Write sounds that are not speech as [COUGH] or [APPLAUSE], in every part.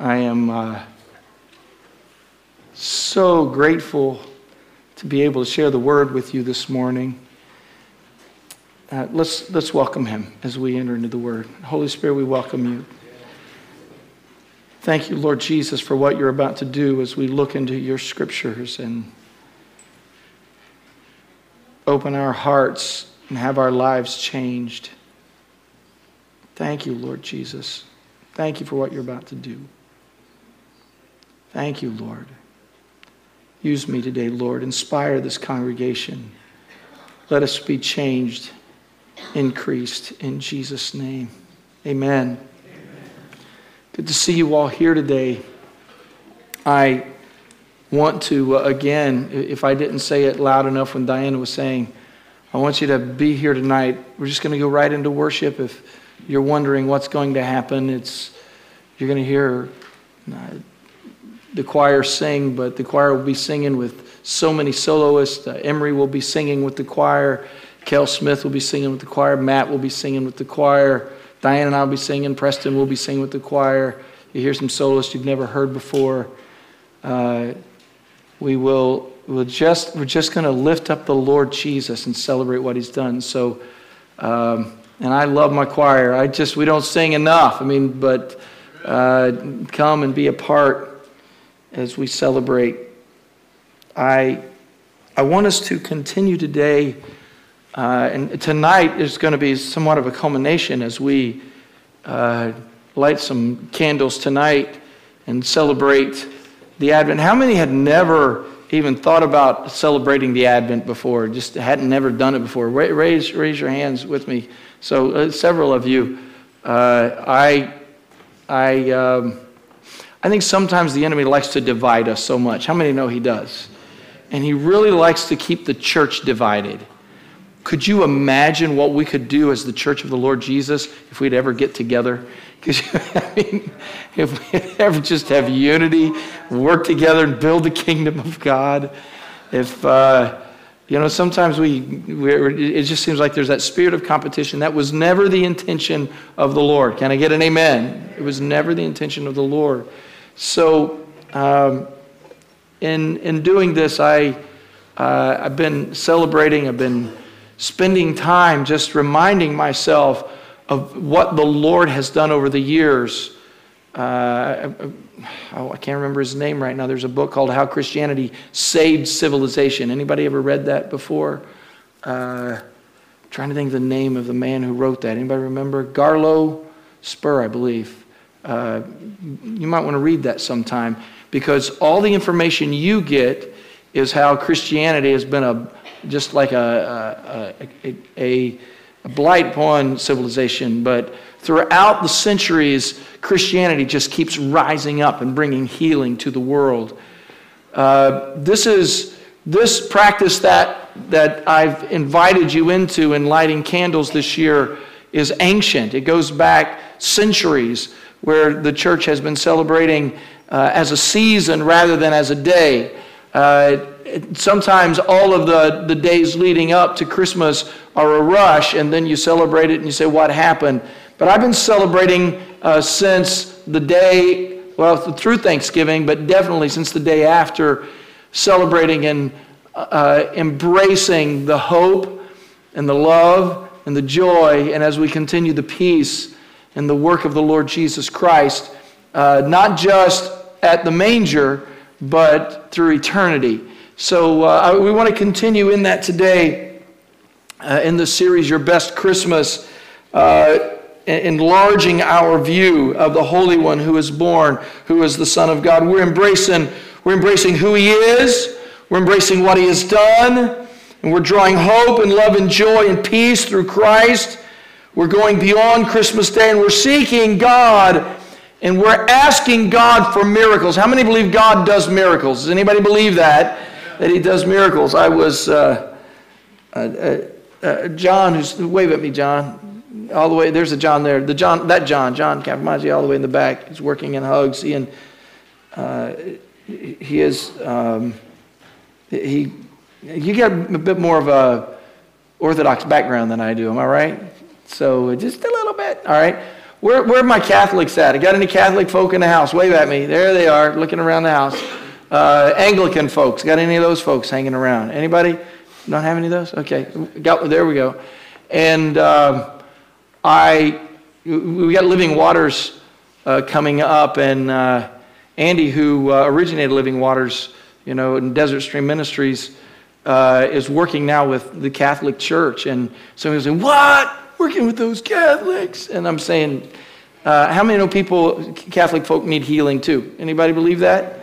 I am uh, so grateful to be able to share the word with you this morning. Uh, let's, let's welcome him as we enter into the word. Holy Spirit, we welcome you. Thank you, Lord Jesus, for what you're about to do as we look into your scriptures and open our hearts and have our lives changed. Thank you, Lord Jesus. Thank you for what you're about to do. Thank you, Lord. Use me today, Lord. Inspire this congregation. Let us be changed, increased in Jesus' name. Amen. Good to see you all here today. I want to, uh, again, if I didn't say it loud enough when Diana was saying, I want you to be here tonight. We're just going to go right into worship. If you're wondering what's going to happen, it's you're going to hear the choir sing, but the choir will be singing with so many soloists. Uh, Emery will be singing with the choir. Kel Smith will be singing with the choir. Matt will be singing with the choir. Diane and I will be singing. Preston will be singing with the choir. You hear some soloists you've never heard before. Uh, we will we'll just we're just going to lift up the Lord Jesus and celebrate what He's done. So, um, and I love my choir. I just we don't sing enough. I mean, but uh, come and be a part as we celebrate. I I want us to continue today. Uh, and tonight is going to be somewhat of a culmination as we uh, light some candles tonight and celebrate the Advent. How many had never even thought about celebrating the Advent before? Just hadn't never done it before? Raise, raise your hands with me. So, uh, several of you. Uh, I, I, um, I think sometimes the enemy likes to divide us so much. How many know he does? And he really likes to keep the church divided. Could you imagine what we could do as the church of the Lord Jesus if we'd ever get together? [LAUGHS] Because I mean, if we ever just have unity, work together, and build the kingdom of God, if uh, you know, sometimes we, it just seems like there's that spirit of competition. That was never the intention of the Lord. Can I get an amen? It was never the intention of the Lord. So, um, in in doing this, I uh, I've been celebrating. I've been spending time just reminding myself of what the Lord has done over the years. Uh, oh, I can't remember his name right now. There's a book called How Christianity Saved Civilization. Anybody ever read that before? Uh, trying to think of the name of the man who wrote that. Anybody remember? Garlow Spur, I believe. Uh, you might want to read that sometime because all the information you get is how Christianity has been a just like a, a, a, a blight upon civilization, but throughout the centuries, Christianity just keeps rising up and bringing healing to the world. Uh, this is this practice that that I've invited you into in lighting candles this year is ancient. It goes back centuries, where the church has been celebrating uh, as a season rather than as a day. Uh, sometimes all of the, the days leading up to Christmas are a rush, and then you celebrate it and you say, What happened? But I've been celebrating uh, since the day, well, through Thanksgiving, but definitely since the day after, celebrating and uh, embracing the hope and the love and the joy, and as we continue the peace and the work of the Lord Jesus Christ, uh, not just at the manger, but through eternity. So uh, we want to continue in that today uh, in the series, Your Best Christmas, uh, enlarging our view of the Holy One who is born, who is the Son of God. We're embracing, we're embracing who He is, we're embracing what He has done, and we're drawing hope and love and joy and peace through Christ. We're going beyond Christmas Day and we're seeking God and we're asking God for miracles. How many believe God does miracles? Does anybody believe that? that he does miracles. I was, uh, uh, uh, uh, John, who's, wave at me, John, all the way, there's a John there. The John, that John, John Capimaggi, all the way in the back. He's working in hugs. He, and, uh, he is, um, he, you get a bit more of a Orthodox background than I do, am I right? So just a little bit, all right? where, where are my Catholics at? I got any Catholic folk in the house? Wave at me. There they are, looking around the house. Uh, Anglican folks, got any of those folks hanging around? Anybody? Not have any of those? Okay, got there we go. And um, I, we got Living Waters uh, coming up, and uh, Andy, who uh, originated Living Waters, you know, in Desert Stream Ministries, uh, is working now with the Catholic Church. And somebody was saying, "What? Working with those Catholics?" And I'm saying, uh, "How many know people, Catholic folk, need healing too? Anybody believe that?"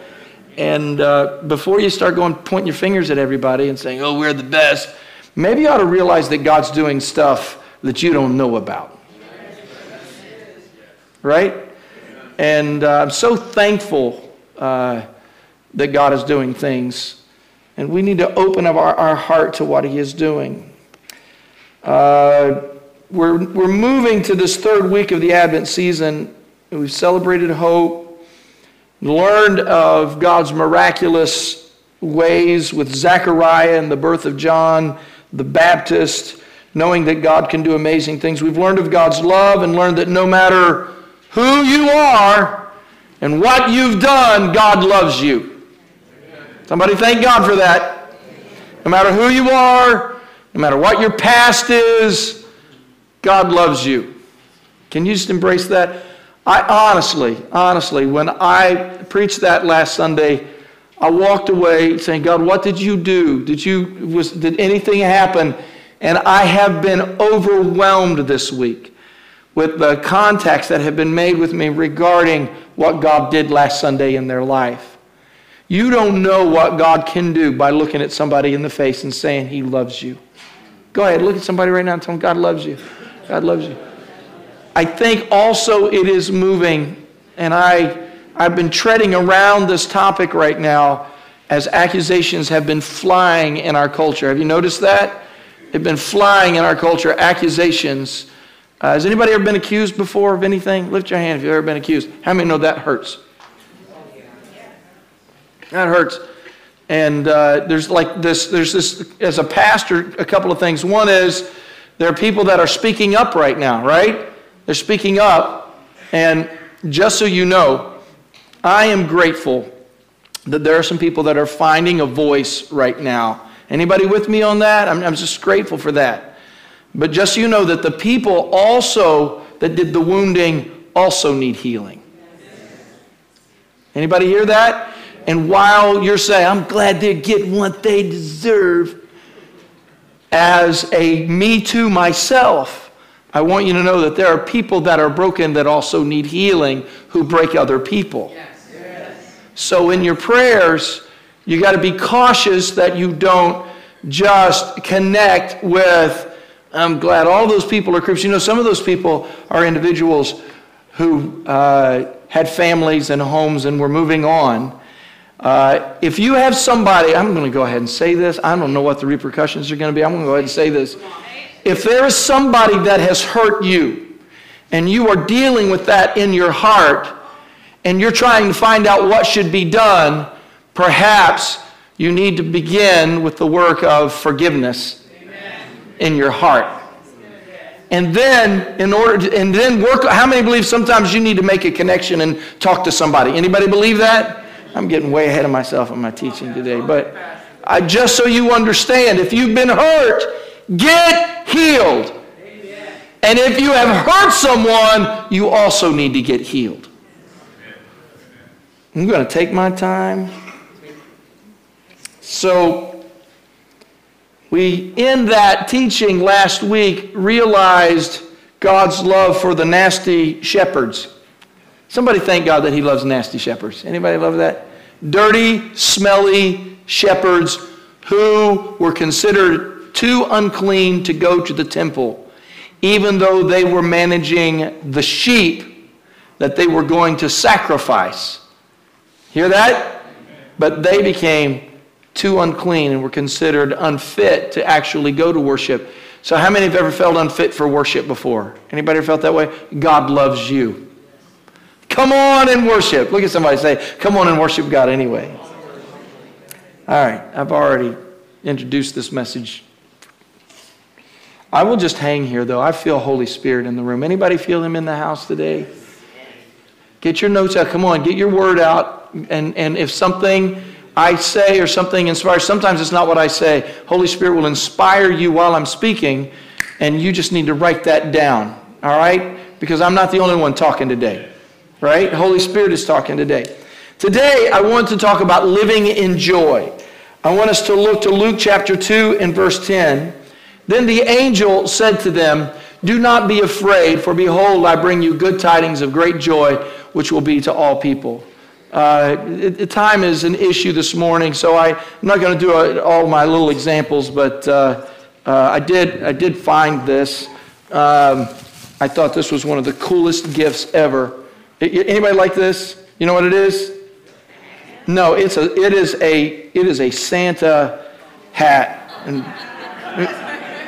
And uh, before you start going pointing your fingers at everybody and saying, oh, we're the best, maybe you ought to realize that God's doing stuff that you don't know about. Right? And uh, I'm so thankful uh, that God is doing things. And we need to open up our, our heart to what He is doing. Uh, we're, we're moving to this third week of the Advent season. We've celebrated hope learned of God's miraculous ways with Zechariah and the birth of John the Baptist, knowing that God can do amazing things. We've learned of God's love and learned that no matter who you are and what you've done, God loves you. Somebody thank God for that. No matter who you are, no matter what your past is, God loves you. Can you just embrace that? I honestly, honestly, when I preached that last Sunday, I walked away saying, God, what did you do? Did you was did anything happen? And I have been overwhelmed this week with the contacts that have been made with me regarding what God did last Sunday in their life. You don't know what God can do by looking at somebody in the face and saying he loves you. Go ahead, look at somebody right now and tell them God loves you. God loves you. I think also it is moving, and I, I've been treading around this topic right now as accusations have been flying in our culture. Have you noticed that? They've been flying in our culture, accusations. Uh, has anybody ever been accused before of anything? Lift your hand if you've ever been accused. How many know that hurts? That hurts. And uh, there's like this, there's this, as a pastor, a couple of things. One is there are people that are speaking up right now, right? They're speaking up. And just so you know, I am grateful that there are some people that are finding a voice right now. Anybody with me on that? I'm, I'm just grateful for that. But just so you know that the people also that did the wounding also need healing. Anybody hear that? And while you're saying, I'm glad they're getting what they deserve, as a me too myself, I want you to know that there are people that are broken that also need healing who break other people. Yes. Yes. So in your prayers, you got to be cautious that you don't just connect with, I'm glad all those people are Christians. You know, some of those people are individuals who uh, had families and homes and were moving on. Uh, if you have somebody, I'm going to go ahead and say this. I don't know what the repercussions are going to be. I'm going to go ahead and say this. If there is somebody that has hurt you and you are dealing with that in your heart and you're trying to find out what should be done, perhaps you need to begin with the work of forgiveness Amen. in your heart. And then in order to, and then work how many believe sometimes you need to make a connection and talk to somebody? Anybody believe that? I'm getting way ahead of myself in my teaching today, but I, just so you understand, if you've been hurt, get healed. And if you have hurt someone, you also need to get healed. I'm going to take my time. So, we, in that teaching last week, realized God's love for the nasty shepherds. Somebody thank God that He loves nasty shepherds. Anybody love that? Dirty, smelly shepherds who were considered too unclean to go to the temple, even though they were managing the sheep that they were going to sacrifice. Hear that? But they became too unclean and were considered unfit to actually go to worship. So how many have ever felt unfit for worship before? Anybody felt that way? God loves you. Come on and worship. Look at somebody say, come on and worship God anyway. All right, I've already introduced this message I will just hang here though. I feel Holy Spirit in the room. Anybody feel him in the house today? Get your notes out. Come on, get your word out. And, and if something I say or something inspires, sometimes it's not what I say. Holy Spirit will inspire you while I'm speaking, and you just need to write that down. All right? Because I'm not the only one talking today. Right? Holy Spirit is talking today. Today, I want to talk about living in joy. I want us to look to Luke chapter 2 and verse 10. Then the angel said to them, Do not be afraid, for behold, I bring you good tidings of great joy, which will be to all people. Uh, time is an issue this morning, so I, am not going to do a, all my little examples, but uh, uh, I, did, I did find this. Um, I thought this was one of the coolest gifts ever. Anybody like this? You know what it is? No, it's a, it, is a, it is a Santa hat. And,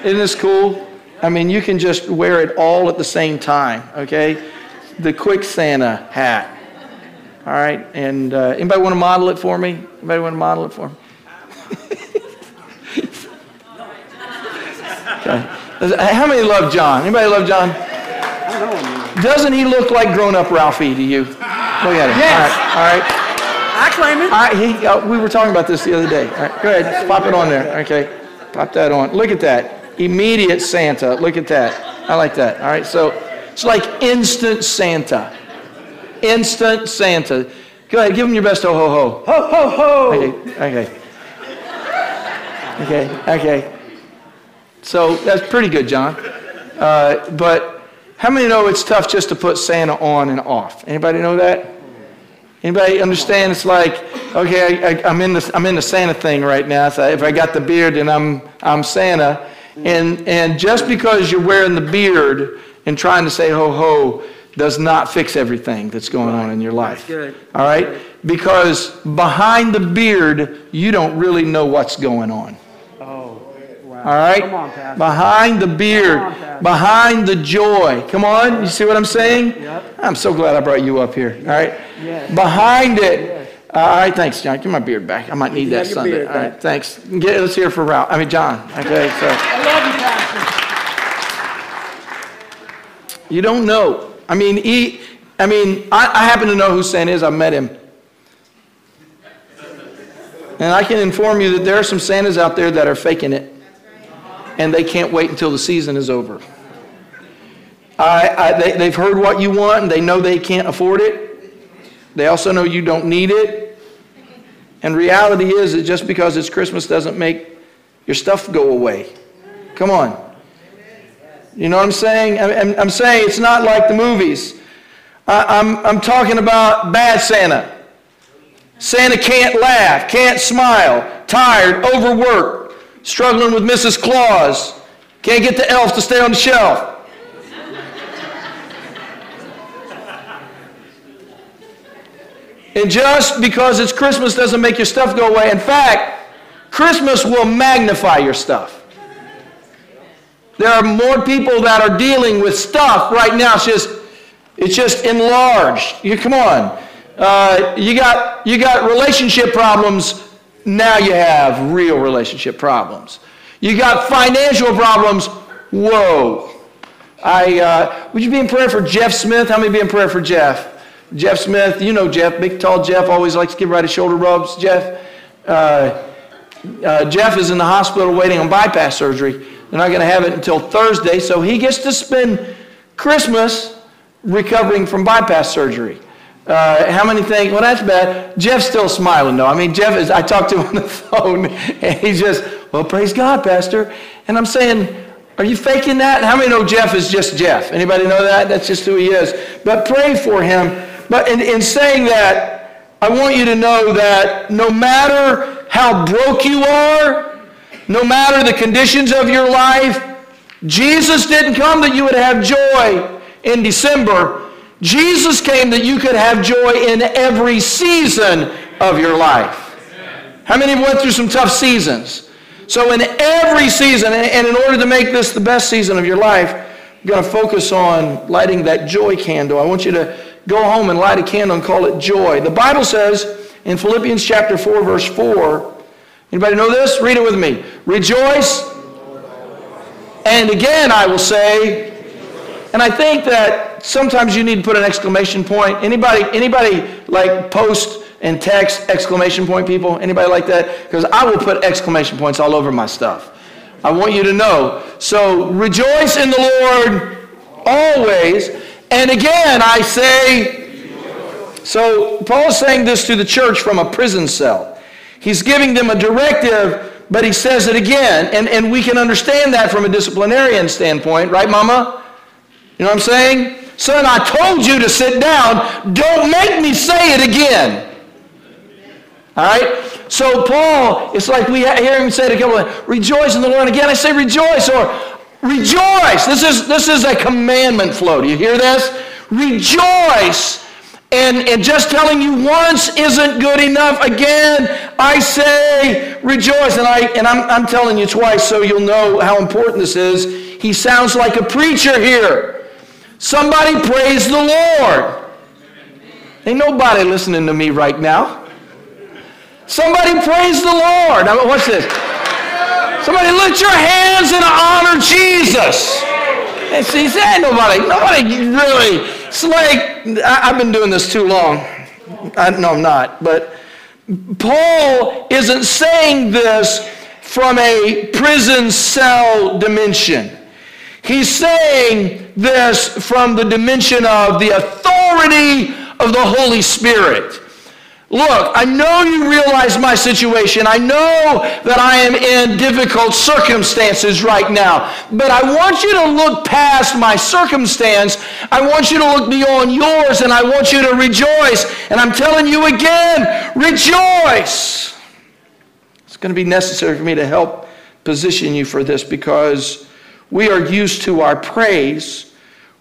isn't this cool? I mean, you can just wear it all at the same time, okay? The quick Santa hat. All right, and uh, anybody want to model it for me? Anybody want to model it for me? [LAUGHS] okay. How many love John? Anybody love John? Doesn't he look like grown-up Ralphie to you? Look at him. Yes. All right. All right. I claim it. He, uh, we were talking about this the other day. All right, go ahead, pop it on there. Okay, pop that on. Look at that. Immediate Santa. Look at that. I like that. All right, so it's like instant Santa. Instant Santa. Go ahead, give him your best ho ho ho. Ho ho ho. Okay, okay. Okay, okay. So that's pretty good, John. Uh, but how many know it's tough just to put Santa on and off? Anybody know that? Anybody understand? It's like, okay, I, am in the I'm in the Santa thing right now. So if I got the beard, then I'm I'm Santa. And and just because you're wearing the beard and trying to say ho ho does not fix everything that's going on in your life. All right? Because behind the beard, you don't really know what's going on. All right? Come on, Pastor. Behind the beard, on, behind the joy. Come on, you see what I'm saying? Yep. I'm so glad I brought you up here. All right? Yes. Behind it. Yes. All right, thanks, John. Give my beard back. I might need that Sunday. All right, thanks. Get, let's hear for Ralph. I mean, John. Okay, so. I love you, Pastor. You don't know. I mean, he, I mean, I, I happen to know who Santa is. I've met him. And I can inform you that there are some Santas out there that are faking it. And they can't wait until the season is over. I, I, they, they've heard what you want and they know they can't afford it. They also know you don't need it. And reality is that just because it's Christmas doesn't make your stuff go away. Come on. You know what I'm saying? I'm, I'm saying it's not like the movies. I, I'm, I'm talking about bad Santa. Santa can't laugh, can't smile, tired, overworked, struggling with Mrs. Claus, can't get the elf to stay on the shelf. And just because it's Christmas doesn't make your stuff go away. In fact, Christmas will magnify your stuff. There are more people that are dealing with stuff right now. It's just, it's just enlarged. You come on. Uh, you got you got relationship problems. Now you have real relationship problems. You got financial problems. Whoa. I uh, would you be in prayer for Jeff Smith? How many be in prayer for Jeff? Jeff Smith, you know Jeff, big tall Jeff, always likes to give right his shoulder rubs. Jeff, uh, uh Jeff is in the hospital waiting on bypass surgery. They're not going to have it until Thursday, so he gets to spend Christmas recovering from bypass surgery. Uh, how many think, well, that's bad. Jeff's still smiling, though. I mean, Jeff is, I talked to him on the [LAUGHS] phone, and he's just, well, praise God, Pastor. And I'm saying, are you faking that? How many know Jeff is just Jeff? Anybody know that? That's just who he is. But pray for him. But in, in saying that, I want you to know that no matter how broke you are, no matter the conditions of your life, Jesus didn't come that you would have joy in December. Jesus came that you could have joy in every season of your life. How many went through some tough seasons? So, in every season, and in order to make this the best season of your life, I'm going to focus on lighting that joy candle. I want you to go home and light a candle and call it joy. The Bible says in Philippians chapter 4, verse 4, Anybody know this? Read it with me. Rejoice And again, I will say, and I think that sometimes you need to put an exclamation point. Anybody, anybody like post and text exclamation point people? Anybody like that? Because I will put exclamation points all over my stuff. I want you to know. So rejoice in the Lord always. And again, I say, so Paul is saying this to the church from a prison cell. He's giving them a directive, but he says it again. And, and we can understand that from a disciplinarian standpoint, right, Mama? You know what I'm saying? Son, I told you to sit down. Don't make me say it again. All right? So Paul, it's like we hear him say it a couple rejoice in the Lord. Again, I say rejoice or rejoice. This is, this is a commandment flow. Do you hear this? Rejoice. And, and just telling you once isn't good enough. Again, I say rejoice. And, I, and I'm, I'm telling you twice so you'll know how important this is. He sounds like a preacher here. Somebody praise the Lord. Ain't nobody listening to me right now. Somebody praise the Lord. What's this? Somebody lift your hands and honor Jesus. And see, ain't nobody, nobody really. It's like I, have been doing this too long. I, no, I'm not. But Paul isn't saying this from a prison cell dimension. He's saying this from the dimension of the authority of the Holy Spirit. Look, I know you realize my situation. I know that I am in difficult circumstances right now. But I want you to look past my circumstance. I want you to look beyond yours and I want you to rejoice. And I'm telling you again, rejoice. It's going to be necessary for me to help position you for this because we are used to our praise.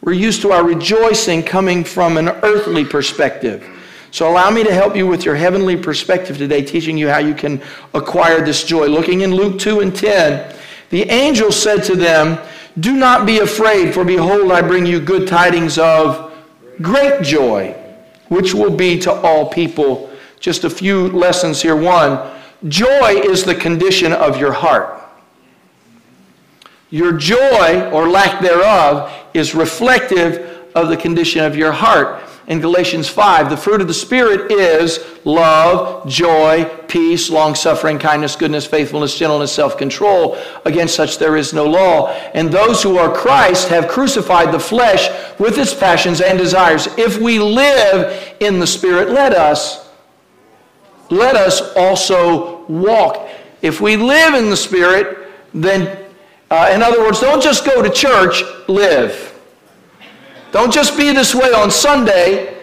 We're used to our rejoicing coming from an earthly perspective. So allow me to help you with your heavenly perspective today, teaching you how you can acquire this joy. Looking in Luke 2 and 10, the angel said to them, Do not be afraid, for behold, I bring you good tidings of great joy, which will be to all people. Just a few lessons here. One, joy is the condition of your heart. Your joy, or lack thereof, is reflective of the condition of your heart in Galatians 5. The fruit of the Spirit is love, joy, peace, long suffering, kindness, goodness, faithfulness, gentleness, self control. Against such there is no law. And those who are Christ have crucified the flesh with its passions and desires. If we live in the Spirit, let us, let us also walk. If we live in the Spirit, then, uh, in other words, don't just go to church, live. Don't just be this way on Sunday.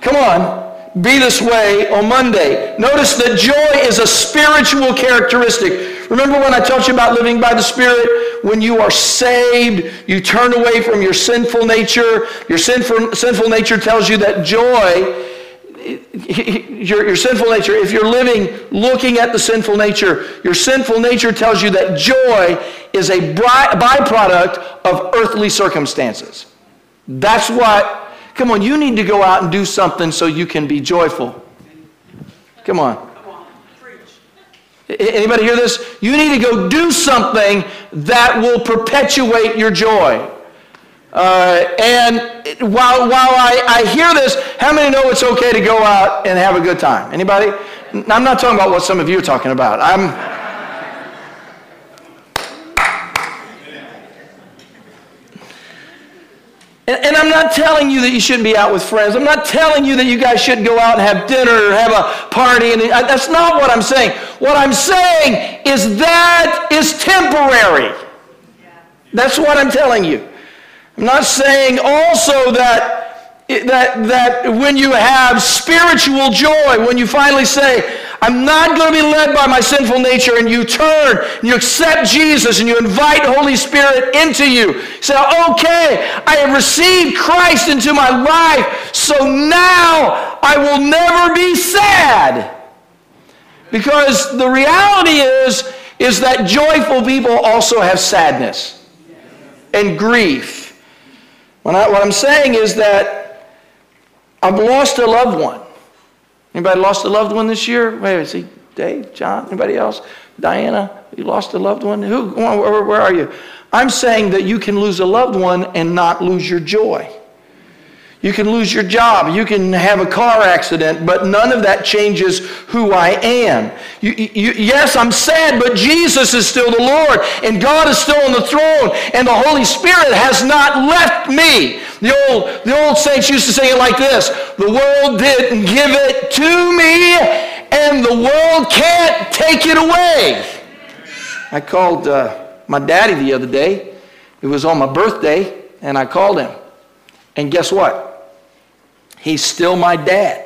Come on. Be this way on Monday. Notice that joy is a spiritual characteristic. Remember when I taught you about living by the Spirit? When you are saved, you turn away from your sinful nature. Your sinful, sinful nature tells you that joy your, your sinful nature, if you're living looking at the sinful nature, your sinful nature tells you that joy is a byproduct of earthly circumstances. That's what, come on, you need to go out and do something so you can be joyful. Come on. Anybody hear this? You need to go do something that will perpetuate your joy. Uh, and while, while I, I hear this, how many know it's okay to go out and have a good time? Anybody? I'm not talking about what some of you are talking about. I'm, And, and, I'm not telling you that you shouldn't be out with friends. I'm not telling you that you guys shouldn't go out and have dinner or have a party. And uh, that's not what I'm saying. What I'm saying is that is temporary. That's what I'm telling you. I'm not saying also that that, that when you have spiritual joy, when you finally say, I'm not going to be led by my sinful nature, and you turn, and you accept Jesus, and you invite Holy Spirit into you. you say, okay, I have received Christ into my life, so now I will never be sad. Because the reality is, is that joyful people also have sadness and grief. What, I, what I'm saying is that I've lost a loved one. Anybody lost a loved one this year? Wait, see, Dave, John, anybody else? Diana, you lost a loved one? Who, where, where are you? I'm saying that you can lose a loved one and not lose your joy. You can lose your job. You can have a car accident, but none of that changes who I am. You, you, yes, I'm sad, but Jesus is still the Lord, and God is still on the throne, and the Holy Spirit has not left me. The old, the old saints used to say it like this The world didn't give it to me, and the world can't take it away. I called uh, my daddy the other day. It was on my birthday, and I called him. And guess what? He's still my dad.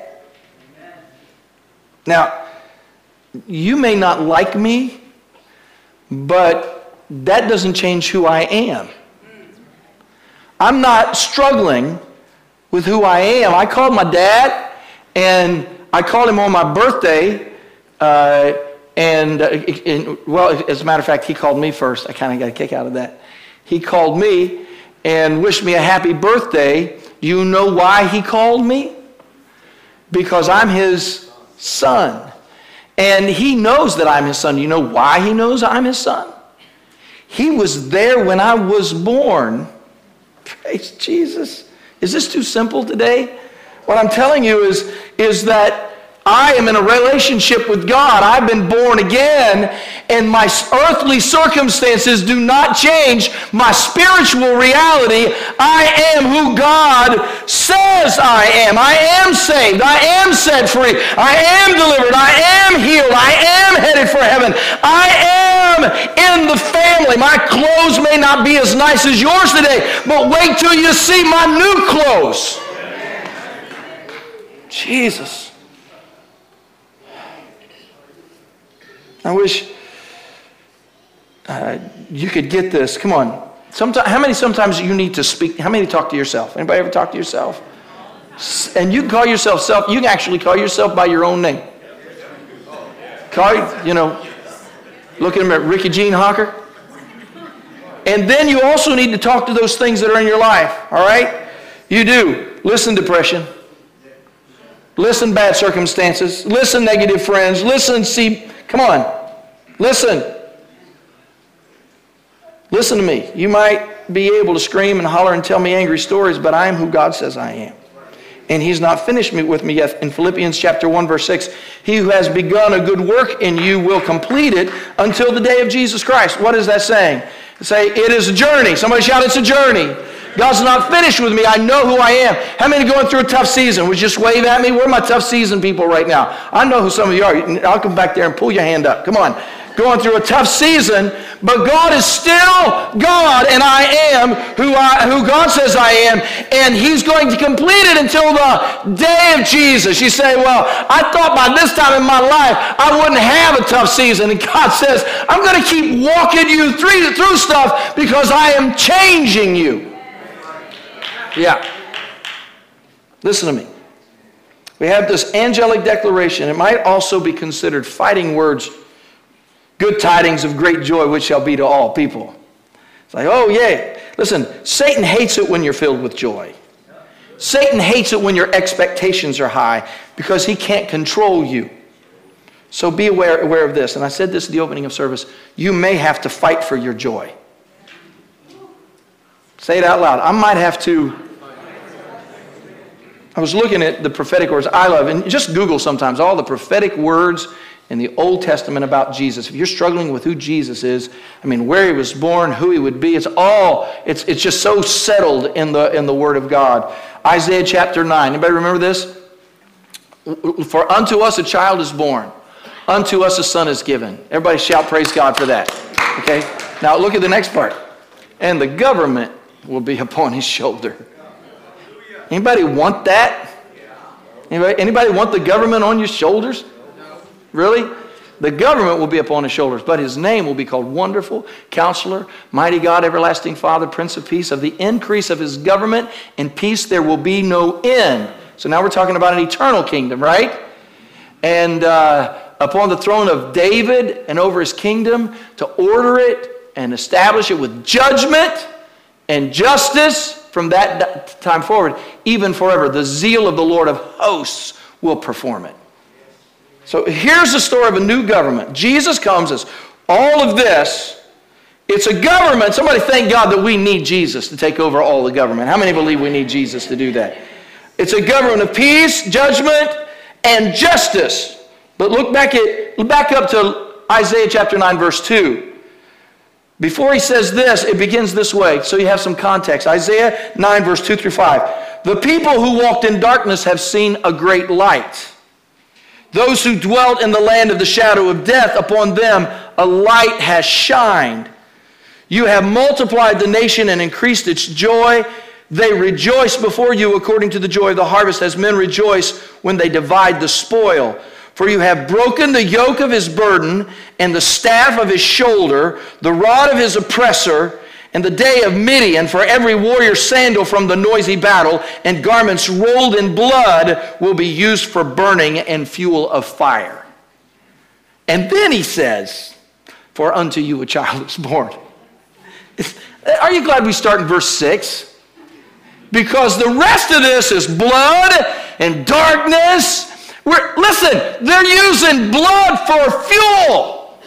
Now, you may not like me, but that doesn't change who I am. I'm not struggling with who I am. I called my dad, and I called him on my birthday. Uh, and, uh, and, well, as a matter of fact, he called me first. I kind of got a kick out of that. He called me and wished me a happy birthday. You know why he called me? Because I'm his son. And he knows that I'm his son. You know why he knows I'm his son? He was there when I was born. Praise Jesus. Is this too simple today? What I'm telling you is, is that I am in a relationship with God. I've been born again, and my earthly circumstances do not change my spiritual reality. I am who God says I am. I am saved. I am set free. I am delivered. I am healed. I am headed for heaven. I am in the family. My clothes may not be as nice as yours today, but wait till you see my new clothes. Jesus. I wish uh, you could get this. Come on. Sometimes, how many sometimes you need to speak? How many talk to yourself? Anybody ever talk to yourself? And you can call yourself self. You can actually call yourself by your own name. Call you know. Look at him at Ricky Jean Hawker. And then you also need to talk to those things that are in your life. All right? You do. Listen, depression. Listen, bad circumstances. Listen, negative friends. Listen, see Come on. Listen. Listen to me. You might be able to scream and holler and tell me angry stories, but I am who God says I am. And he's not finished with me yet. In Philippians chapter 1, verse 6, he who has begun a good work in you will complete it until the day of Jesus Christ. What is that saying? Say, it is a journey. Somebody shout, it's a journey. God's not finished with me. I know who I am. How many going through a tough season? Would just wave at me? Where are my tough season people right now? I know who some of you are. I'll come back there and pull your hand up. Come on. Going through a tough season, but God is still God, and I am who, I, who God says I am, and He's going to complete it until the day of Jesus. You say, Well, I thought by this time in my life I wouldn't have a tough season. And God says, I'm going to keep walking you through, through stuff because I am changing you. Yeah. Listen to me. We have this angelic declaration. It might also be considered fighting words good tidings of great joy, which shall be to all people. It's like, oh, yay. Listen, Satan hates it when you're filled with joy. Satan hates it when your expectations are high because he can't control you. So be aware, aware of this. And I said this at the opening of service. You may have to fight for your joy. Say it out loud. I might have to. I was looking at the prophetic words I love, and just Google sometimes all the prophetic words in the Old Testament about Jesus. If you're struggling with who Jesus is, I mean, where he was born, who he would be, it's all, it's, it's just so settled in the, in the Word of God. Isaiah chapter 9. Anybody remember this? For unto us a child is born, unto us a son is given. Everybody shout, praise God for that. Okay? Now look at the next part. And the government will be upon his shoulder. Anybody want that? Anybody, anybody want the government on your shoulders? Really? The government will be upon his shoulders, but his name will be called Wonderful, Counselor, Mighty God, Everlasting Father, Prince of Peace. Of the increase of his government and peace, there will be no end. So now we're talking about an eternal kingdom, right? And uh, upon the throne of David and over his kingdom to order it and establish it with judgment and justice from that time forward, even forever. The zeal of the Lord of hosts will perform it. So here's the story of a new government. Jesus comes as all of this. It's a government. Somebody thank God that we need Jesus to take over all the government. How many believe we need Jesus to do that? It's a government of peace, judgment, and justice. But look back at look back up to Isaiah chapter 9 verse 2. Before he says this, it begins this way. So you have some context. Isaiah 9 verse 2 through 5. The people who walked in darkness have seen a great light. Those who dwelt in the land of the shadow of death, upon them a light has shined. You have multiplied the nation and increased its joy. They rejoice before you according to the joy of the harvest, as men rejoice when they divide the spoil. For you have broken the yoke of his burden and the staff of his shoulder, the rod of his oppressor and the day of Midian for every warrior sandal from the noisy battle, and garments rolled in blood will be used for burning and fuel of fire. And then he says, For unto you a child is born. Are you glad we start in verse 6? Because the rest of this is blood and darkness. We're, listen, they're using blood for fuel.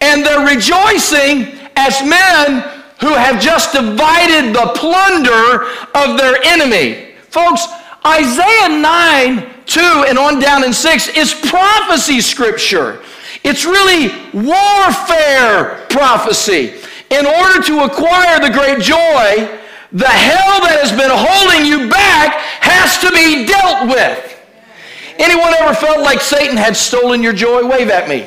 And they're rejoicing as men who have just divided the plunder of their enemy. Folks, Isaiah 9, 2, and on down in 6 is prophecy scripture. It's really warfare prophecy. In order to acquire the great joy, the hell that has been holding you back has to be dealt with. Anyone ever felt like Satan had stolen your joy? Wave at me.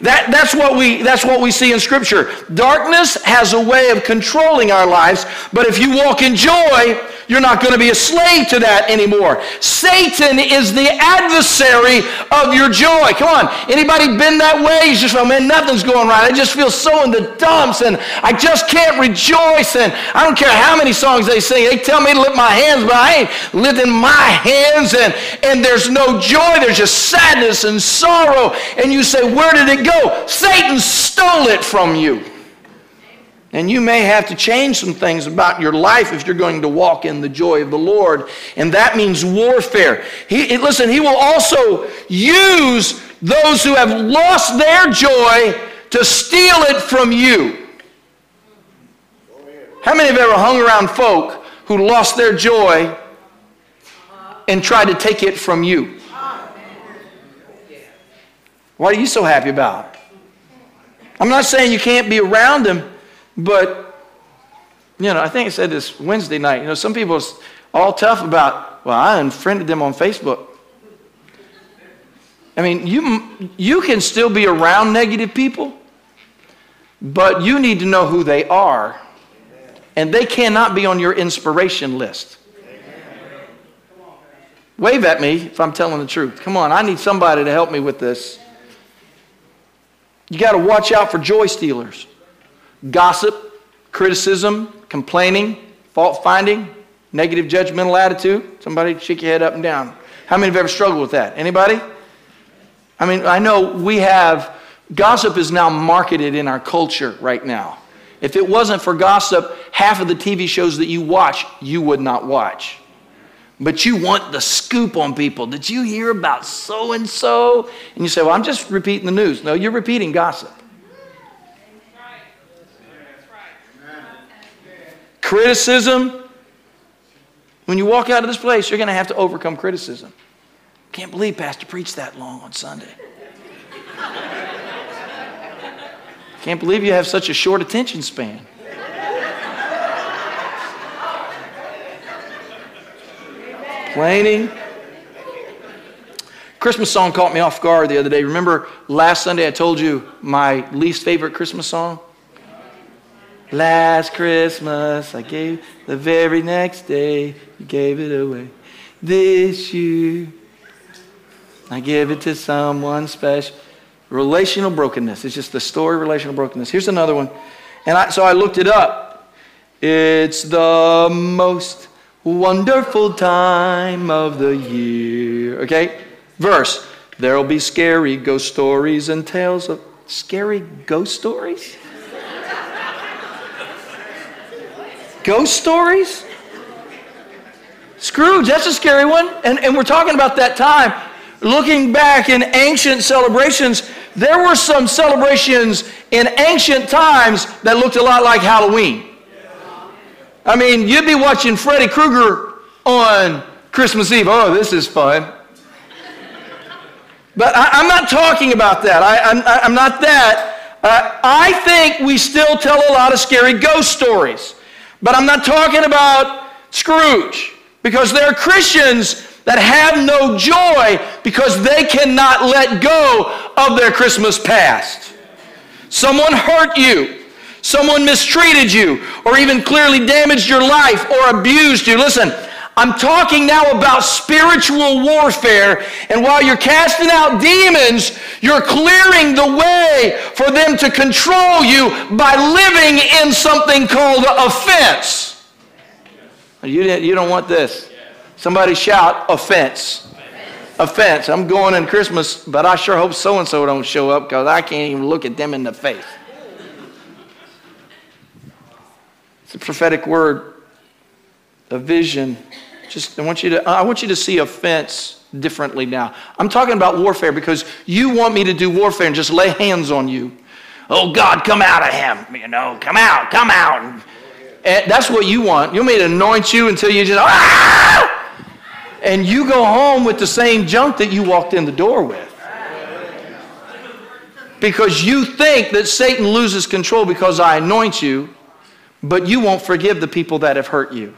That, that's, what we, that's what we see in Scripture. Darkness has a way of controlling our lives, but if you walk in joy, you're not going to be a slave to that anymore. Satan is the adversary of your joy. Come on. Anybody been that way? You just, oh man, nothing's going right. I just feel so in the dumps and I just can't rejoice. And I don't care how many songs they sing. They tell me to lift my hands, but I ain't lifting my hands and, and there's no joy. There's just sadness and sorrow. And you say, where did it go? Satan stole it from you. And you may have to change some things about your life if you're going to walk in the joy of the Lord. And that means warfare. He, listen, He will also use those who have lost their joy to steal it from you. How many have ever hung around folk who lost their joy and tried to take it from you? What are you so happy about? I'm not saying you can't be around them. But, you know, I think I said this Wednesday night. You know, some people are all tough about, well, I unfriended them on Facebook. I mean, you, you can still be around negative people, but you need to know who they are. And they cannot be on your inspiration list. Wave at me if I'm telling the truth. Come on, I need somebody to help me with this. You got to watch out for joy stealers gossip, criticism, complaining, fault finding, negative judgmental attitude. Somebody shake your head up and down. How many have ever struggled with that? Anybody? I mean, I know we have, gossip is now marketed in our culture right now. If it wasn't for gossip, half of the TV shows that you watch, you would not watch. But you want the scoop on people. Did you hear about so and so? And you say, Well, I'm just repeating the news. No, you're repeating gossip. Criticism. When you walk out of this place, you're going to have to overcome criticism. Can't believe Pastor preached that long on Sunday. Can't believe you have such a short attention span. Complaining. Christmas song caught me off guard the other day. Remember last Sunday I told you my least favorite Christmas song? Last Christmas, I gave the very next day, you gave it away. This year, I give it to someone special. Relational brokenness. It's just the story of relational brokenness. Here's another one. And I, so I looked it up. It's the most wonderful time of the year. Okay? Verse. There'll be scary ghost stories and tales of scary ghost stories? Ghost stories? Scrooge, that's a scary one. And, and we're talking about that time looking back in ancient celebrations, there were some celebrations in ancient times that looked a lot like Halloween. I mean, you'd be watching Freddy Krueger on Christmas Eve. Oh, this is fun. But I, am not talking about that. I, am not that. Uh, I think we still tell a lot of scary ghost stories. But I'm not talking about Scrooge. Because there are Christians that have no joy because they cannot let go of their Christmas past. Someone hurt you. Someone mistreated you or even clearly damaged your life or abused you. Listen, I'm talking now about spiritual warfare. And while you're casting out demons, you're clearing the way for them to control you by living in something called offense. You, you don't want this. Somebody shout offense. Offense. I'm going in Christmas, but I sure hope so and so don't show up because I can't even look at them in the face. It's a prophetic word, a vision. Just I want you to I want you to see offense differently now. I'm talking about warfare because you want me to do warfare and just lay hands on you. Oh God, come out of him, you know, come out, come out. And that's what you want. You want me to anoint you until you just ah! and you go home with the same junk that you walked in the door with. Because you think that Satan loses control because I anoint you, but you won't forgive the people that have hurt you.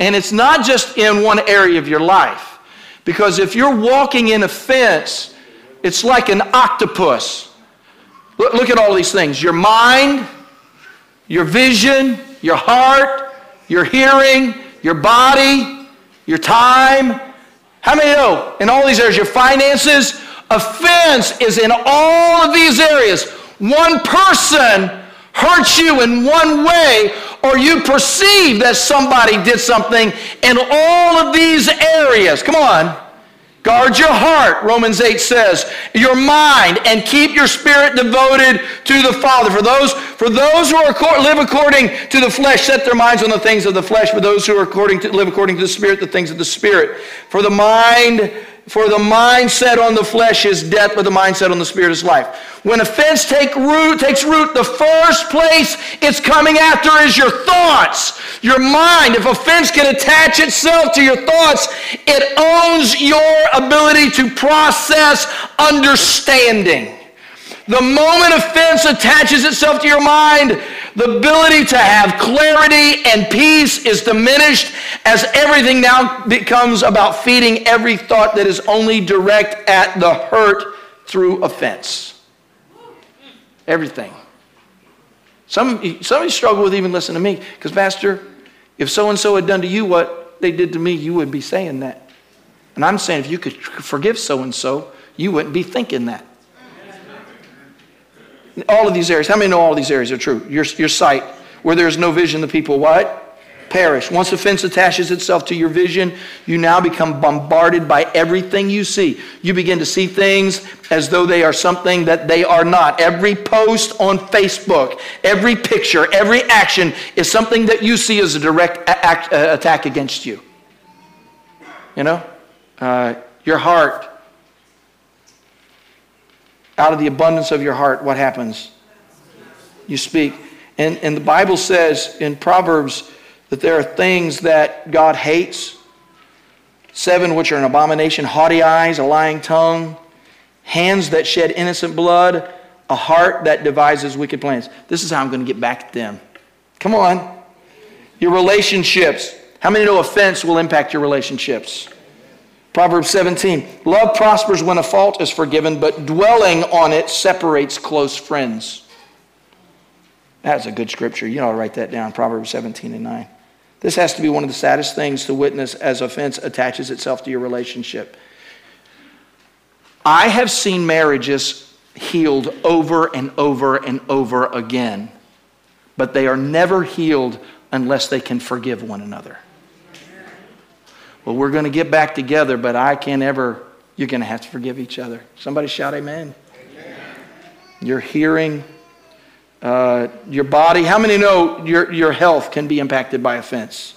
And it's not just in one area of your life. Because if you're walking in offense, it's like an octopus. Look, look at all these things your mind, your vision, your heart, your hearing, your body, your time. How many know in all these areas, your finances? Offense is in all of these areas. One person hurts you in one way, or you perceive that somebody did something in all of these areas. Come on. Guard your heart, Romans 8 says, your mind, and keep your spirit devoted to the Father. For those, for those who are, live according to the flesh, set their minds on the things of the flesh. For those who are according to, live according to the Spirit, the things of the Spirit. For the mind for the mindset on the flesh is death, but the mindset on the spirit is life. When offense take root, takes root, the first place it's coming after is your thoughts, your mind. If offense can attach itself to your thoughts, it owns your ability to process understanding. The moment offense attaches itself to your mind, the ability to have clarity and peace is diminished as everything now becomes about feeding every thought that is only direct at the hurt through offense. Everything. Some, some of you struggle with even listening to me because, Pastor, if so and so had done to you what they did to me, you would be saying that. And I'm saying if you could forgive so and so, you wouldn't be thinking that. All of these areas. How many know all these areas are true? Your, your sight, where there is no vision, the people what? Perish. Once offense attaches itself to your vision, you now become bombarded by everything you see. You begin to see things as though they are something that they are not. Every post on Facebook, every picture, every action is something that you see as a direct act, uh, attack against you. You know? Uh, your heart out of the abundance of your heart, what happens? You speak. And, and the Bible says in Proverbs that there are things that God hates seven which are an abomination haughty eyes, a lying tongue, hands that shed innocent blood, a heart that devises wicked plans. This is how I'm going to get back at them. Come on. Your relationships. How many know offense will impact your relationships? Proverbs 17 Love prospers when a fault is forgiven, but dwelling on it separates close friends. That's a good scripture. You know, to write that down Proverbs 17 and 9. This has to be one of the saddest things to witness as offense attaches itself to your relationship. I have seen marriages healed over and over and over again, but they are never healed unless they can forgive one another well, we're going to get back together, but I can't ever, you're going to have to forgive each other. Somebody shout amen. amen. Your hearing, uh, your body. How many know your, your health can be impacted by offense?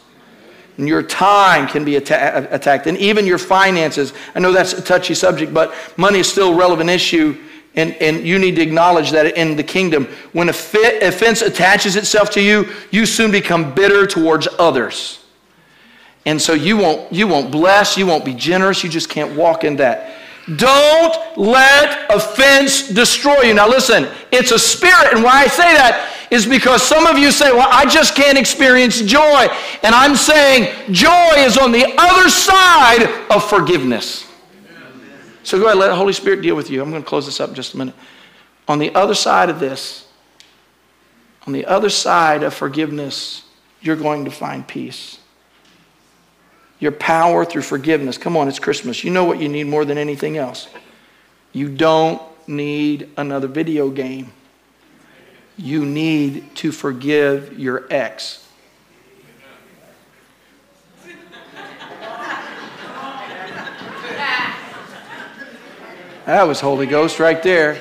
and your time can be atta- attacked, and even your finances. I know that's a touchy subject, but money is still a relevant issue, and, and you need to acknowledge that in the kingdom. When a fit, offense attaches itself to you, you soon become bitter towards others. And so you won't, you won't bless, you won't be generous, you just can't walk in that. Don't let offense destroy you. Now, listen, it's a spirit, and why I say that is because some of you say, Well, I just can't experience joy. And I'm saying joy is on the other side of forgiveness. So go ahead, let the Holy Spirit deal with you. I'm going to close this up in just a minute. On the other side of this, on the other side of forgiveness, you're going to find peace your power through forgiveness. Come on, it's Christmas. You know what you need more than anything else. You don't need another video game. You need to forgive your ex. That was Holy Ghost right there.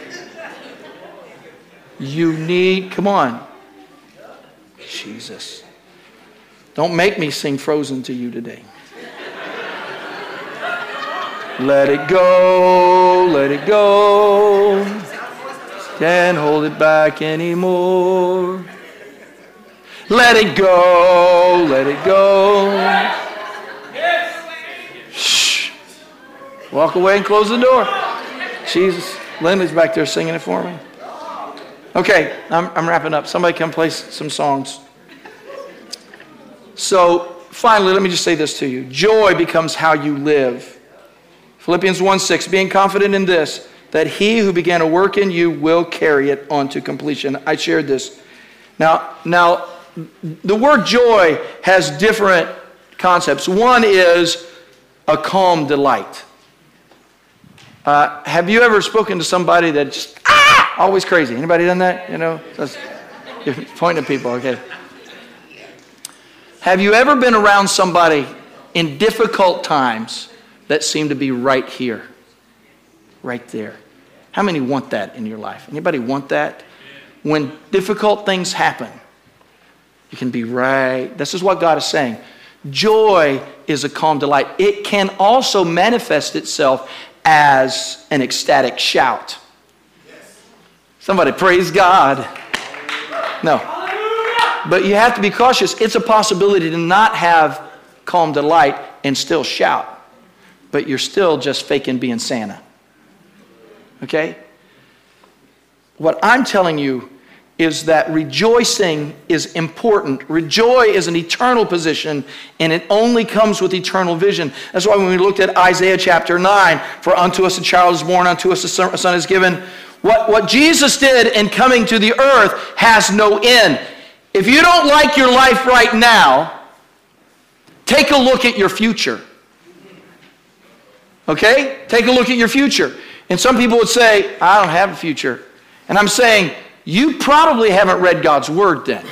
You need, come on. Jesus. Don't make me sing Frozen to you today. Let it go, let it go. Can't hold it back anymore. Let it go, let it go. Shh. Walk away and close the door. Jesus, Linda's back there singing it for me. Okay, I'm, I'm wrapping up. Somebody come play some songs. So, finally, let me just say this to you joy becomes how you live. Philippians 1 6, being confident in this, that he who began a work in you will carry it on to completion. I shared this. Now, now the word joy has different concepts. One is a calm delight. Uh, have you ever spoken to somebody that just ah, always crazy? Anybody done that? You know, That's, you're pointing at people. Okay. Have you ever been around somebody in difficult times that seem to be right here, right there. How many want that in your life? Anybody want that? When difficult things happen, you can be right. This is what God is saying. Joy is a calm delight. It can also manifest itself as an ecstatic shout. Somebody praise God. No. But you have to be cautious. It's a possibility to not have calm delight and still shout but you're still just faking being Santa. Okay? What I'm telling you is that rejoicing is important. Rejoice is an eternal position, and it only comes with eternal vision. That's why when we looked at Isaiah chapter 9, for unto us a child is born, unto us a son is given, what, what Jesus did in coming to the earth has no end. If you don't like your life right now, take a look at your future. Okay? Take a look at your future. And some people would say, I don't have a future. And I'm saying, you probably haven't read God's word then.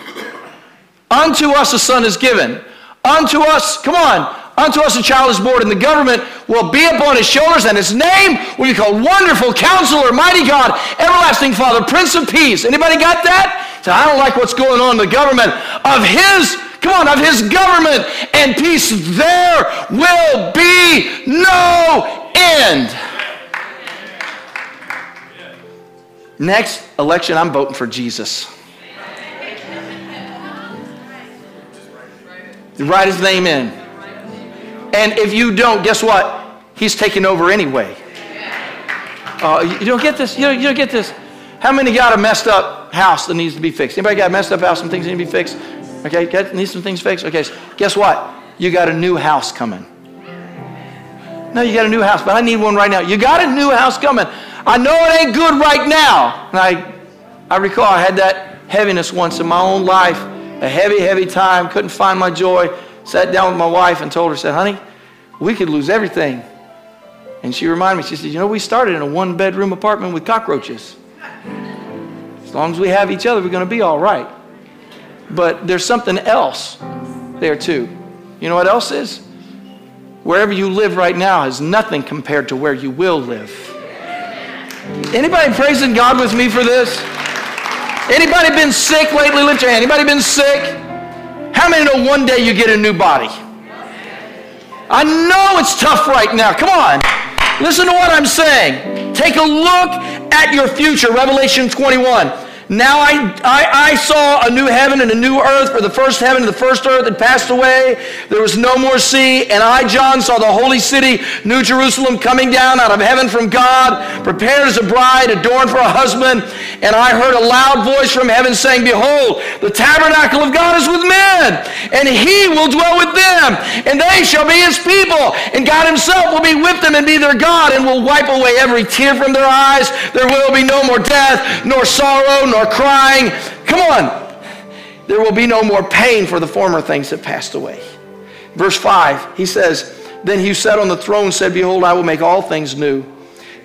Unto us a son is given. Unto us, come on, unto us a child is born, and the government will be upon his shoulders, and his name will be called Wonderful Counselor, Mighty God, Everlasting Father, Prince of Peace. Anybody got that? So I don't like what's going on in the government of his come on, of his government and peace, there will be no end. Next election, I'm voting for Jesus. Write his name in. And if you don't, guess what? He's taking over anyway. Uh, you don't get this? You don't, you don't get this? How many got a messed up house that needs to be fixed? Anybody got a messed up house Some things need to be fixed? Okay, get, need some things fixed? Okay, so guess what? You got a new house coming. No, you got a new house, but I need one right now. You got a new house coming. I know it ain't good right now. And I, I recall I had that heaviness once in my own life, a heavy, heavy time, couldn't find my joy. Sat down with my wife and told her, said, honey, we could lose everything. And she reminded me, she said, you know, we started in a one bedroom apartment with cockroaches. As long as we have each other, we're going to be all right. But there's something else there too. You know what else is? Wherever you live right now is nothing compared to where you will live. Anybody praising God with me for this? Anybody been sick lately? Lift your hand. Anybody been sick? How many know one day you get a new body? I know it's tough right now. Come on. Listen to what I'm saying. Take a look at your future. Revelation 21. Now I, I, I, saw a new heaven and a new earth, for the first heaven and the first earth had passed away. There was no more sea. And I, John, saw the holy city, New Jerusalem, coming down out of heaven from God, prepared as a bride, adorned for a husband. And I heard a loud voice from heaven saying, Behold, the tabernacle of God is with men, and he will dwell with them, and they shall be his people. And God himself will be with them and be their God, and will wipe away every tear from their eyes. There will be no more death, nor sorrow, nor are crying. Come on. There will be no more pain for the former things that passed away. Verse 5, he says, Then he who sat on the throne said, Behold, I will make all things new.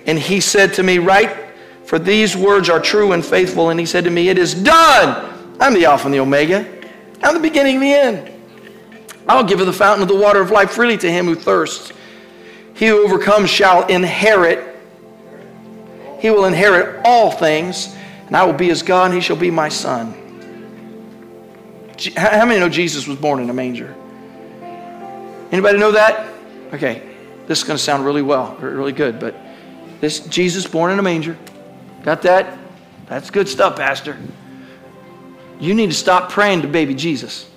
And he said to me, Write, for these words are true and faithful. And he said to me, It is done. I'm the Alpha and the Omega. I'm the beginning and the end. I'll give of the fountain of the water of life freely to him who thirsts. He who overcomes shall inherit. He will inherit all things and I will be his God, and he shall be my son. How many know Jesus was born in a manger? Anybody know that? Okay, this is going to sound really well, really good, but this Jesus born in a manger. Got that? That's good stuff, Pastor. You need to stop praying to baby Jesus.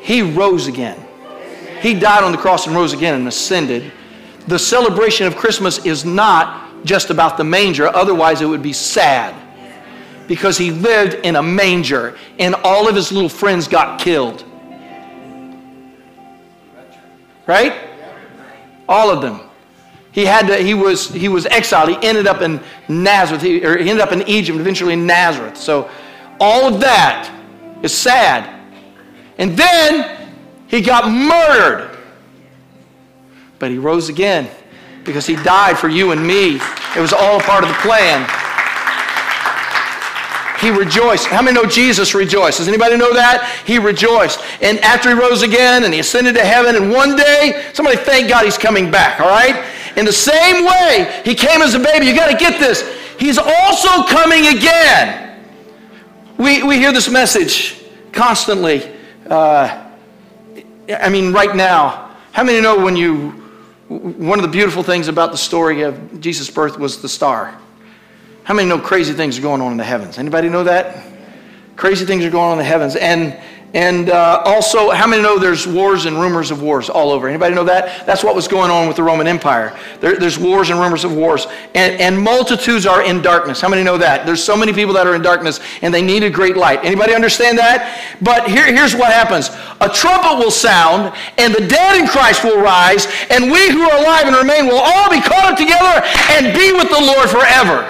He rose again. He died on the cross and rose again and ascended. The celebration of Christmas is not just about the manger, otherwise, it would be sad. Because he lived in a manger and all of his little friends got killed. Right? All of them. He had to, he was he was exiled. He ended up in Nazareth, he, or he ended up in Egypt, eventually in Nazareth. So all of that is sad. And then he got murdered. But he rose again because he died for you and me. It was all part of the plan. He rejoiced. How many know Jesus rejoiced? Does anybody know that? He rejoiced. And after he rose again and he ascended to heaven, and one day, somebody thank God he's coming back, all right? In the same way he came as a baby, you got to get this. He's also coming again. We, we hear this message constantly. Uh, I mean, right now. How many know when you one of the beautiful things about the story of Jesus' birth was the star. How many know crazy things are going on in the heavens? Anybody know that? Crazy things are going on in the heavens. And and uh, also, how many know there's wars and rumors of wars all over? Anybody know that? That's what was going on with the Roman Empire. There, there's wars and rumors of wars. And, and multitudes are in darkness. How many know that? There's so many people that are in darkness and they need a great light. Anybody understand that? But here, here's what happens. A trumpet will sound and the dead in Christ will rise and we who are alive and remain will all be caught up together and be with the Lord forever.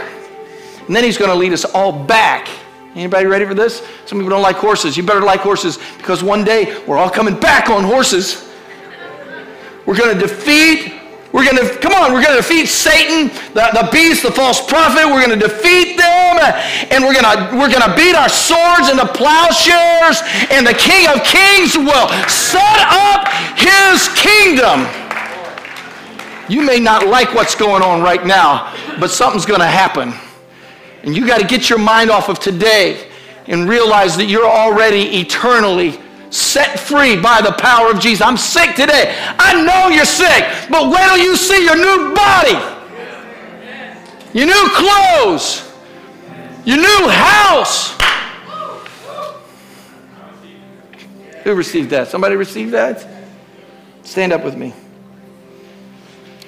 And then he's going to lead us all back Anybody ready for this? Some people don't like horses. You better like horses because one day we're all coming back on horses. We're going to defeat, we're going to, come on, we're going to defeat Satan, the, the beast, the false prophet. We're going to defeat them and we're going to, we're going to beat our swords into plowshares and the King of Kings will set up his kingdom. You may not like what's going on right now, but something's going to happen. And you got to get your mind off of today and realize that you're already eternally set free by the power of Jesus. I'm sick today. I know you're sick, but when till you see your new body, your new clothes, your new house. Who received that? Somebody received that? Stand up with me.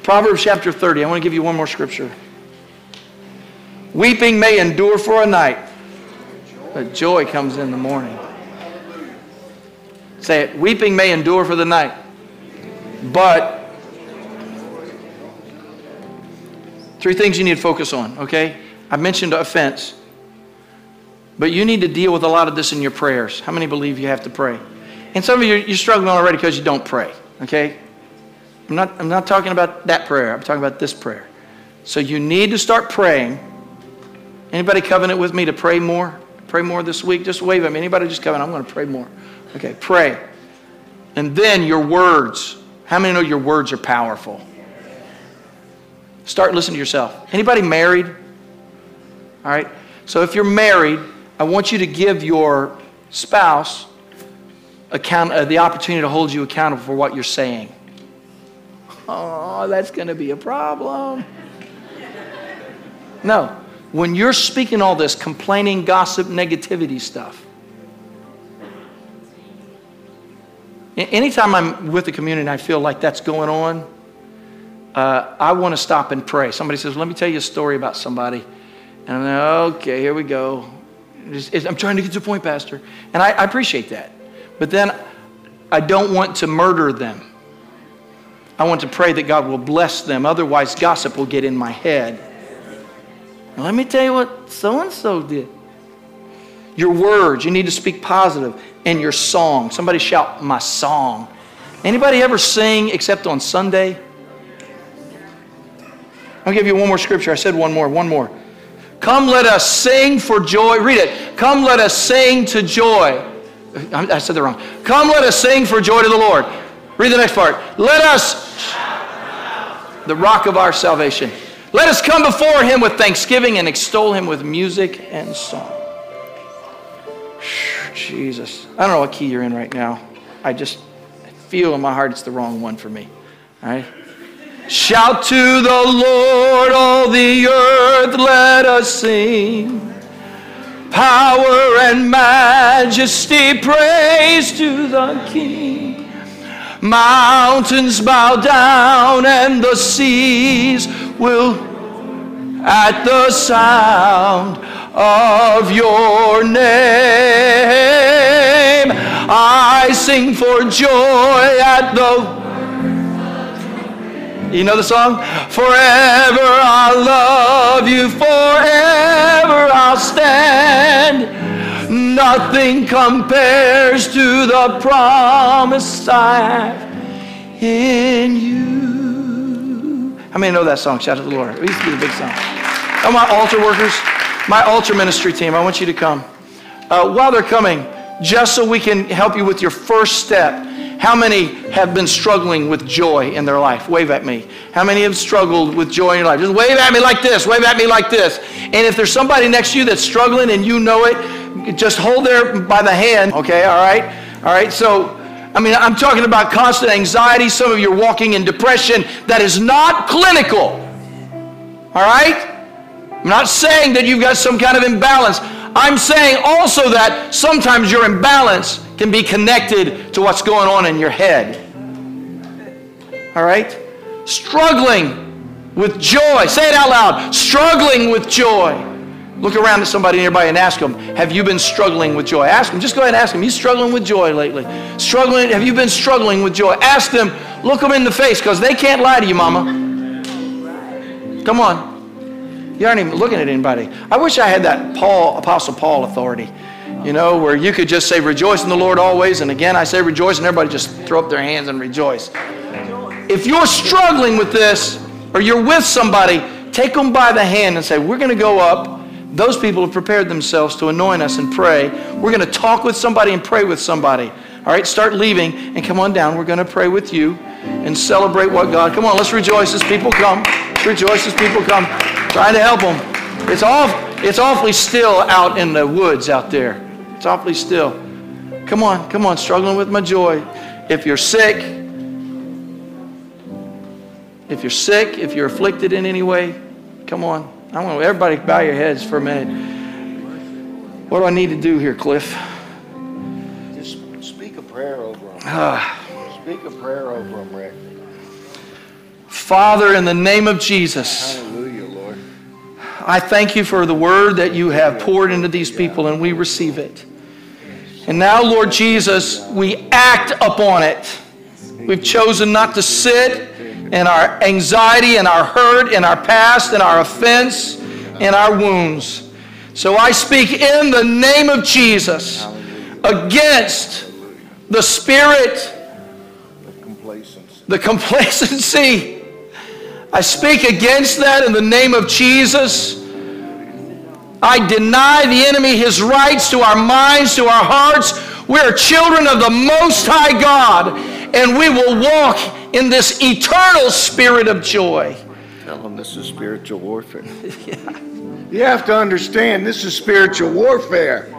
Proverbs chapter 30. I want to give you one more scripture. Weeping may endure for a night, but joy comes in the morning. Say it. Weeping may endure for the night, but three things you need to focus on, okay? I mentioned offense, but you need to deal with a lot of this in your prayers. How many believe you have to pray? And some of you, you're struggling already because you don't pray, okay? I'm not, I'm not talking about that prayer. I'm talking about this prayer. So you need to start praying Anybody covenant with me to pray more? Pray more this week? Just wave at me. Anybody just covenant? I'm going to pray more. Okay, pray. And then your words. How many know your words are powerful? Start listening to yourself. Anybody married? All right. So if you're married, I want you to give your spouse account, uh, the opportunity to hold you accountable for what you're saying. Oh, that's going to be a problem. No. When you're speaking all this complaining, gossip, negativity stuff, anytime I'm with the community and I feel like that's going on, uh, I want to stop and pray. Somebody says, Let me tell you a story about somebody. And I'm like, Okay, here we go. I'm trying to get to a point, Pastor. And I, I appreciate that. But then I don't want to murder them. I want to pray that God will bless them. Otherwise, gossip will get in my head. Let me tell you what so and so did. Your words, you need to speak positive. And your song. Somebody shout, my song. Anybody ever sing except on Sunday? I'll give you one more scripture. I said one more, one more. Come, let us sing for joy. Read it. Come, let us sing to joy. I said that wrong. Come, let us sing for joy to the Lord. Read the next part. Let us, the rock of our salvation. Let us come before him with thanksgiving and extol him with music and song. Jesus. I don't know what key you're in right now. I just feel in my heart it's the wrong one for me. All right? Shout to the Lord, all the earth, let us sing. Power and majesty, praise to the King. Mountains bow down and the seas will at the sound of your name. I sing for joy at the you know the song? Forever I'll love you, forever I'll stand. Nothing compares to the promise I have in you. How many know that song? Shout out to the Lord. It used to be the big song. Oh, my altar workers, my altar ministry team, I want you to come. Uh, while they're coming, just so we can help you with your first step, how many have been struggling with joy in their life? Wave at me. How many have struggled with joy in your life? Just wave at me like this, wave at me like this. And if there's somebody next to you that's struggling and you know it, just hold there by the hand, okay? All right? All right? So, I mean, I'm talking about constant anxiety. Some of you are walking in depression that is not clinical. All right? I'm not saying that you've got some kind of imbalance. I'm saying also that sometimes your imbalance can be connected to what's going on in your head. All right? Struggling with joy. Say it out loud. Struggling with joy. Look around at somebody nearby and ask them, Have you been struggling with joy? Ask them. Just go ahead and ask them. You struggling with joy lately? Struggling? Have you been struggling with joy? Ask them. Look them in the face because they can't lie to you, mama. Come on. You aren't even looking at anybody. I wish I had that Paul, Apostle Paul authority you know, where you could just say, Rejoice in the Lord always. And again, I say rejoice, and everybody just throw up their hands and rejoice. If you're struggling with this, or you're with somebody, take them by the hand and say, We're going to go up. Those people have prepared themselves to anoint us and pray. We're going to talk with somebody and pray with somebody. All right, start leaving and come on down. We're going to pray with you and celebrate what God. Come on, let's rejoice as people come. Let's rejoice as people come. Trying to help them. It's off. It's awfully still out in the woods out there. It's awfully still. Come on, come on, struggling with my joy. If you're sick, if you're sick, if you're afflicted in any way, come on. I want everybody bow your heads for a minute. What do I need to do here, Cliff? Just speak a prayer over them. Ah. speak a prayer over them, Rick. Father, in the name of Jesus. Hallelujah, Lord. I thank you for the word that you have poured into these people, and we receive it. And now, Lord Jesus, we act upon it. We've chosen not to sit in our anxiety and our hurt and our past and our offense and our wounds. So I speak in the name of Jesus against the spirit, the complacency. I speak against that in the name of Jesus. I deny the enemy his rights to our minds, to our hearts. We are children of the Most High God, and we will walk in this eternal spirit of joy. Tell him this is spiritual warfare. [LAUGHS] yeah. You have to understand this is spiritual warfare.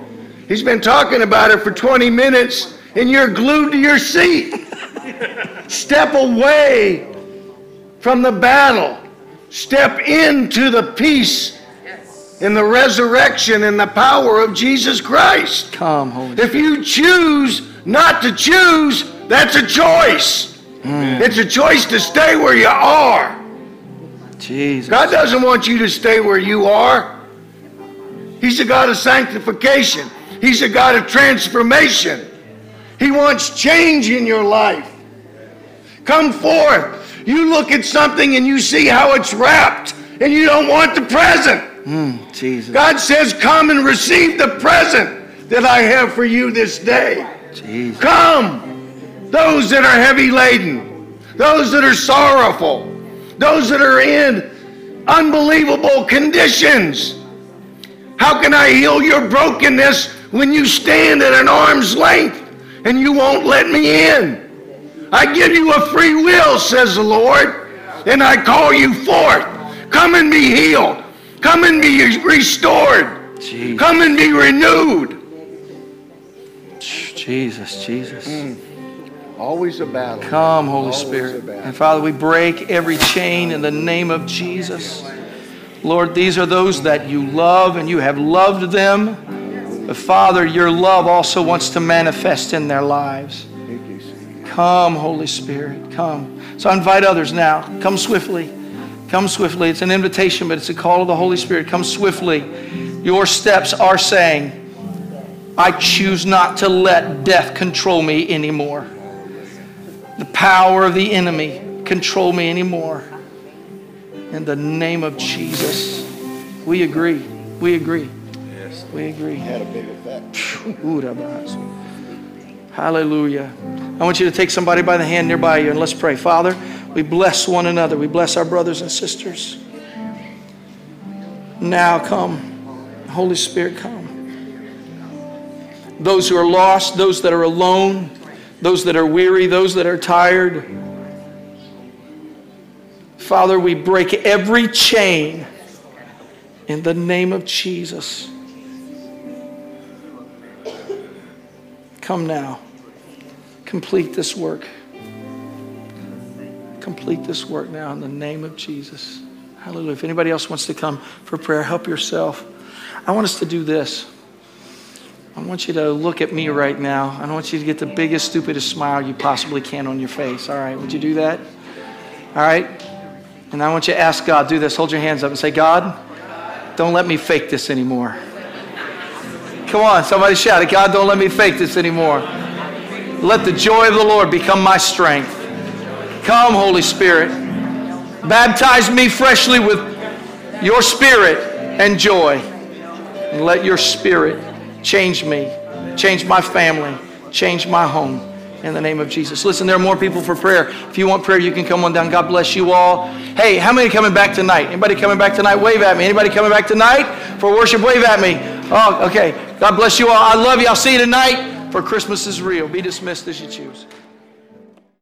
He's been talking about it for 20 minutes, and you're glued to your seat. [LAUGHS] Step away from the battle. Step into the peace and the resurrection and the power of Jesus Christ. Come, Holy If you choose not to choose, that's a choice. It's a choice to stay where you are. Jesus. God doesn't want you to stay where you are. He's a God of sanctification. He's a God of transformation. He wants change in your life. Come forth. You look at something and you see how it's wrapped, and you don't want the present. Mm, Jesus. God says, Come and receive the present that I have for you this day. Jesus. Come, those that are heavy laden, those that are sorrowful, those that are in unbelievable conditions. How can I heal your brokenness when you stand at an arm's length and you won't let me in? I give you a free will, says the Lord, and I call you forth. Come and be healed. Come and be restored. Jesus. Come and be renewed. Jesus, Jesus. Mm. Always a battle. Come, Holy Always Spirit. And Father, we break every chain in the name of Jesus. Lord, these are those that you love and you have loved them. But Father, your love also wants to manifest in their lives. Come, Holy Spirit, come. So I invite others now. Come swiftly. Come swiftly. It's an invitation, but it's a call of the Holy Spirit. Come swiftly. Your steps are saying, I choose not to let death control me anymore. The power of the enemy control me anymore. In the name of Jesus, we agree. We agree. Yes. We agree. Had a big effect. Urabas. Hallelujah. I want you to take somebody by the hand nearby you and let's pray. Father, we bless one another. We bless our brothers and sisters. Now come. Holy Spirit, come. Those who are lost, those that are alone, those that are weary, those that are tired. Father, we break every chain in the name of Jesus. Come now. Complete this work. Complete this work now in the name of Jesus. Hallelujah. If anybody else wants to come for prayer, help yourself. I want us to do this. I want you to look at me right now. I want you to get the biggest, stupidest smile you possibly can on your face. All right, would you do that? All right? And I want you to ask God, do this. Hold your hands up and say, God, don't let me fake this anymore. Come on, somebody shout it. God, don't let me fake this anymore. Let the joy of the Lord become my strength. Come, Holy Spirit. Baptize me freshly with your spirit and joy. And let your spirit change me, change my family, change my home. In the name of Jesus. Listen, there are more people for prayer. If you want prayer, you can come on down. God bless you all. Hey, how many coming back tonight? Anybody coming back tonight? Wave at me. Anybody coming back tonight for worship? Wave at me. Oh, okay. God bless you all. I love you. I'll see you tonight for Christmas is real. Be dismissed as you choose.